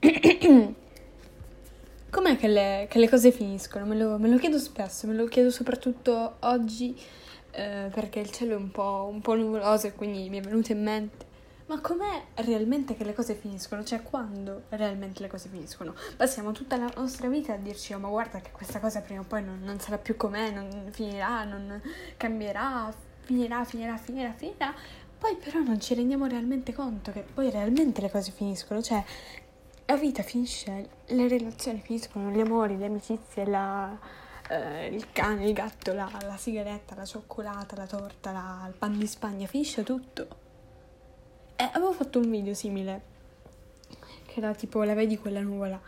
Com'è che le, che le cose finiscono? Me lo, me lo, chiedo spesso, me lo chiedo soprattutto oggi eh, perché il cielo è un po', un po' nuvoloso e quindi mi è venuto in mente. Ma com'è realmente che le cose finiscono? Cioè, quando realmente le cose finiscono? Passiamo tutta la nostra vita a dirci, oh ma guarda che questa cosa prima o poi non, non sarà più com'è, non finirà, non cambierà, finirà, finirà, finirà, finirà. Poi però non ci rendiamo realmente conto che poi realmente le cose finiscono, cioè la vita finisce, le relazioni finiscono, gli amori, le amicizie, la, eh, il cane, il gatto, la, la, sigaretta, la cioccolata, la torta, la, il pan di Spagna, finisce tutto. E avevo fatto un video simile, che era tipo la vedi quella nuvola.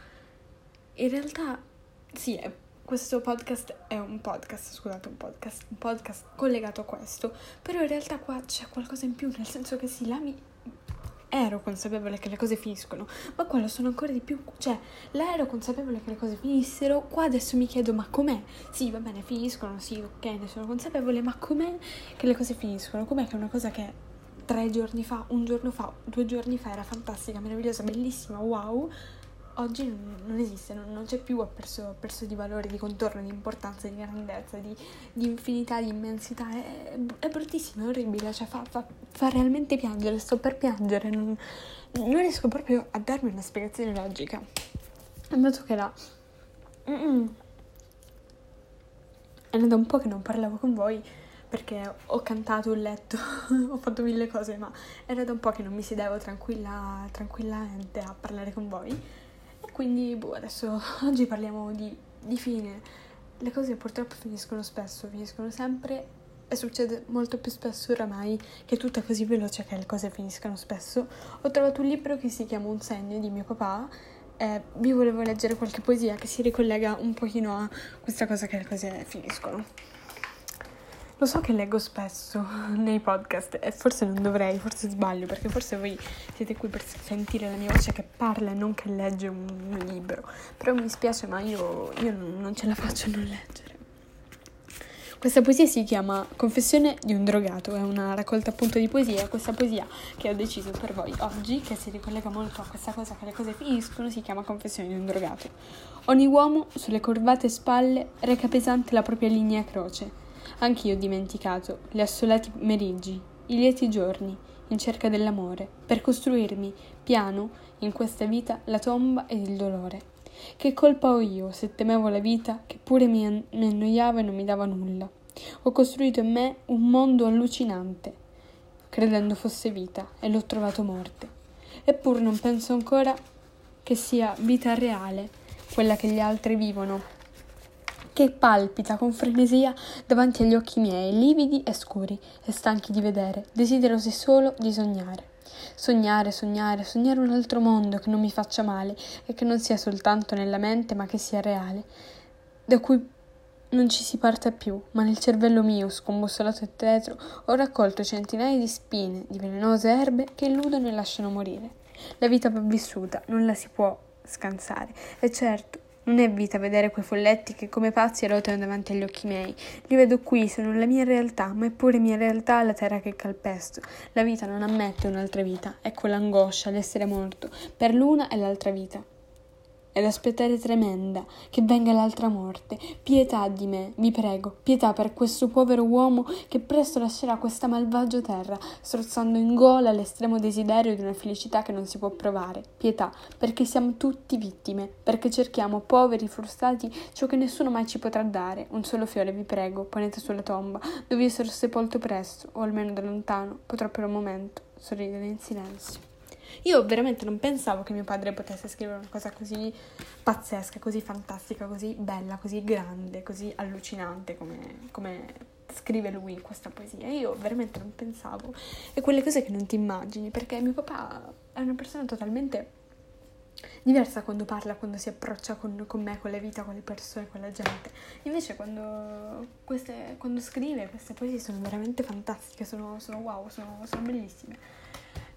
In realtà, sì, è questo podcast è un podcast, scusate, un podcast, un podcast collegato a questo, però in realtà qua c'è qualcosa in più, nel senso che sì, là mi ero consapevole che le cose finiscono, ma qua lo sono ancora di più, cioè, là ero consapevole che le cose finissero, qua adesso mi chiedo, ma com'è? Sì, va bene, finiscono, sì, ok, ne sono consapevole, ma com'è che le cose finiscono? Com'è che una cosa che tre giorni fa, un giorno fa, due giorni fa era fantastica, meravigliosa, bellissima, wow, oggi non, esiste, non, non, c'è più, ha perso, perso, di valore, di contorno, di importanza, di grandezza, di, di infinità, di immensità. È, è, bruttissimo, è orribile, cioè fa, fa, fa, realmente piangere, sto per piangere, non, non, riesco proprio a darmi una spiegazione logica. Andato che là. Mm-mm. È da un po' che non parlavo con voi perché ho cantato, ho letto, ho fatto mille cose, ma era da un po' che non mi sedevo tranquilla, tranquillamente a parlare con voi quindi, boh, adesso oggi parliamo di, di fine. Le cose purtroppo finiscono spesso, finiscono sempre e succede molto più spesso oramai che è tutta così veloce che le cose finiscano spesso. Ho trovato un libro che si chiama Un segno di mio papà e vi volevo leggere qualche poesia che si ricollega un pochino a questa cosa che le cose finiscono. Lo so che leggo spesso nei podcast e forse non dovrei, forse sbaglio, perché forse voi siete qui per sentire la mia voce che parla e non che legge un libro. Però mi spiace, ma io, io non ce la faccio a non leggere. Questa poesia si chiama Confessione di un drogato, è una raccolta appunto di poesie. Questa poesia che ho deciso per voi oggi, che si ricollega molto a questa cosa che le cose finiscono, si chiama Confessione di un drogato. Ogni uomo sulle curvate spalle reca pesante la propria linea croce Anch'io ho dimenticato gli assolati meriggi, i lieti giorni, in cerca dell'amore, per costruirmi, piano, in questa vita, la tomba ed il dolore. Che colpa ho io se temevo la vita che pure mi, an- mi annoiava e non mi dava nulla? Ho costruito in me un mondo allucinante, credendo fosse vita, e l'ho trovato morte. Eppur non penso ancora che sia vita reale, quella che gli altri vivono, che palpita con frenesia davanti agli occhi miei, lividi e scuri, e stanchi di vedere, desiderosi solo di sognare. Sognare, sognare, sognare un altro mondo che non mi faccia male e che non sia soltanto nella mente ma che sia reale, da cui non ci si parta più, ma nel cervello mio, scombussolato e tetro, ho raccolto centinaia di spine, di velenose erbe che illudono e lasciano morire. La vita va vissuta, non la si può scansare. E certo, non è vita vedere quei folletti che come pazzi rotano davanti agli occhi miei. Li vedo qui, sono la mia realtà, ma è pure mia realtà la terra che calpesto. La vita non ammette un'altra vita, ecco l'angoscia, l'essere morto, per l'una e l'altra vita ed aspettare tremenda che venga l'altra morte. Pietà di me, vi prego, pietà per questo povero uomo che presto lascerà questa malvagia terra, strozzando in gola l'estremo desiderio di una felicità che non si può provare. Pietà, perché siamo tutti vittime, perché cerchiamo, poveri, frustrati, ciò che nessuno mai ci potrà dare. Un solo fiore, vi prego, ponete sulla tomba, dove io sarò sepolto presto, o almeno da lontano, potrò per un momento sorridere in silenzio. Io veramente non pensavo che mio padre potesse scrivere una cosa così pazzesca, così fantastica, così bella, così grande, così allucinante come, come scrive lui in questa poesia. Io veramente non pensavo. E quelle cose che non ti immagini, perché mio papà è una persona totalmente diversa quando parla, quando si approccia con, con, me, con la vita, con le persone, con la gente. Invece quando, queste, quando scrive queste poesie sono veramente fantastiche, sono, sono wow, sono, sono bellissime.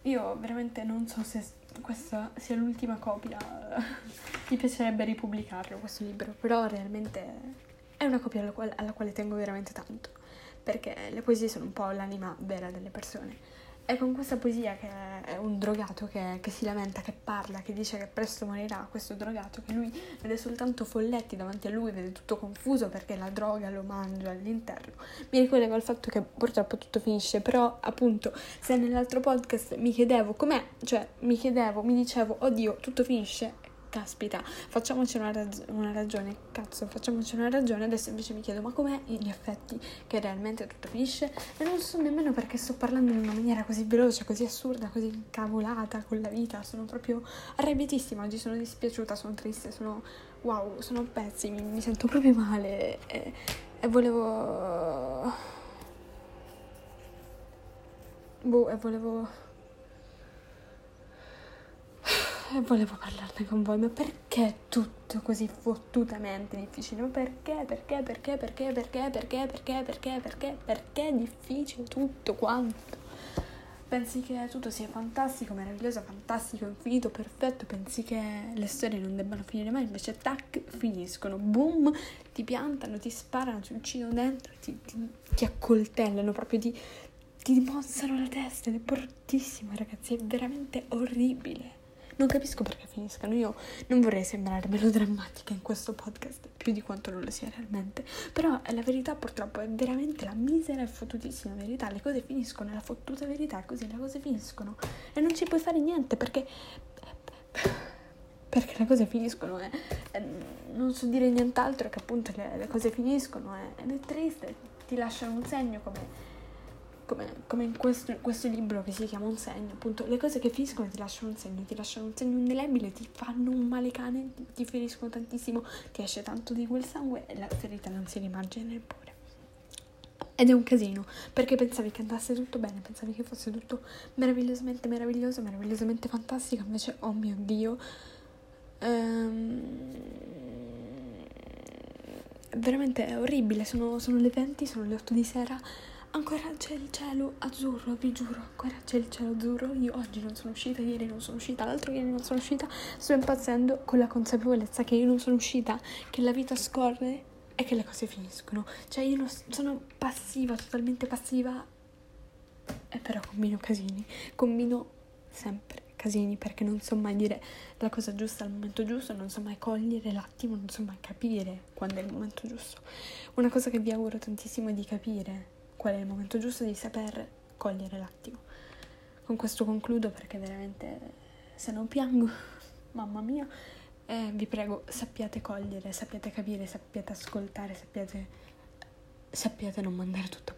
Io veramente non so se questa sia l'ultima copia, mi piacerebbe ripubblicarlo questo libro, però realmente è una copia alla quale, alla quale tengo veramente tanto, perché le poesie sono un po' l'anima vera delle persone è con questa poesia che è un drogato che, che, si lamenta, che parla, che dice che presto morirà, questo drogato, che lui vede soltanto folletti davanti a lui, vede tutto confuso perché la droga lo mangia all'interno. Mi ricollego al fatto che purtroppo tutto finisce, però appunto se nell'altro podcast mi chiedevo com'è, cioè mi chiedevo, mi dicevo, oddio, tutto finisce, caspita, facciamoci una, raz- una, ragione, cazzo, facciamoci una ragione, adesso invece mi chiedo, ma com'è gli effetti che realmente tutto finisce? E non so nemmeno perché sto parlando in una maniera così veloce, così assurda, così incavolata con la vita, sono proprio arrabbiatissima, oggi sono dispiaciuta, sono triste, sono, wow, sono pezzi, mi, mi sento proprio male. E, e volevo... Boh, e volevo e volevo parlarne con voi, ma perché tutto così fottutamente difficile? Ma perché, perché, perché, perché, perché, perché, perché, perché, perché, perché è difficile tutto quanto? Pensi che tutto sia fantastico, meraviglioso, fantastico, infinito, perfetto, pensi che le storie non debbano finire mai, invece tac, finiscono, boom, ti piantano, ti sparano, ti uccidono dentro, ti, ti, ti accoltellano, proprio ti, ti mozzano la testa ed è bruttissimo ragazzi, è veramente orribile. Non capisco perché finiscano. Io non vorrei sembrare melodrammatica in questo podcast, più di quanto non lo sia realmente. Però la verità, purtroppo, è veramente la misera e fottutissima verità. Le cose finiscono, è la fottuta verità così, le cose finiscono. E non ci puoi fare niente perché. Perché le cose finiscono e, e non so dire nient'altro che appunto le, le cose finiscono e, ed è triste, ti lasciano un segno come come, come in questo, questo, libro che si chiama Un segno, appunto, le cose che finiscono ti lasciano un segno, ti lasciano un segno indelebile, ti fanno un male cane, ti, feriscono tantissimo, ti esce tanto di quel sangue e la ferita non si rimargina neppure. Ed è un casino, perché pensavi che andasse tutto bene, pensavi che fosse tutto meravigliosamente meraviglioso, meravigliosamente fantastico, invece, oh mio Dio, ehm, veramente è orribile, sono, sono le 20, sono le 8 di sera, Ancora c'è il cielo azzurro, vi giuro, ancora c'è il cielo azzurro. Io oggi non sono uscita, ieri non sono uscita, l'altro ieri non sono uscita. Sto impazzendo con la consapevolezza che io non sono uscita, che la vita scorre e che le cose finiscono. Cioè io sono passiva, totalmente passiva. E però combino casini, combino sempre casini perché non so mai dire la cosa giusta al momento giusto, non so mai cogliere l'attimo, non so mai capire quando è il momento giusto. Una cosa che vi auguro tantissimo è di capire qual è il momento giusto di saper cogliere l'attimo. Con questo concludo perché veramente se non piango, mamma mia, eh, vi prego sappiate cogliere, sappiate capire, sappiate ascoltare, sappiate, sappiate non mandare tutto a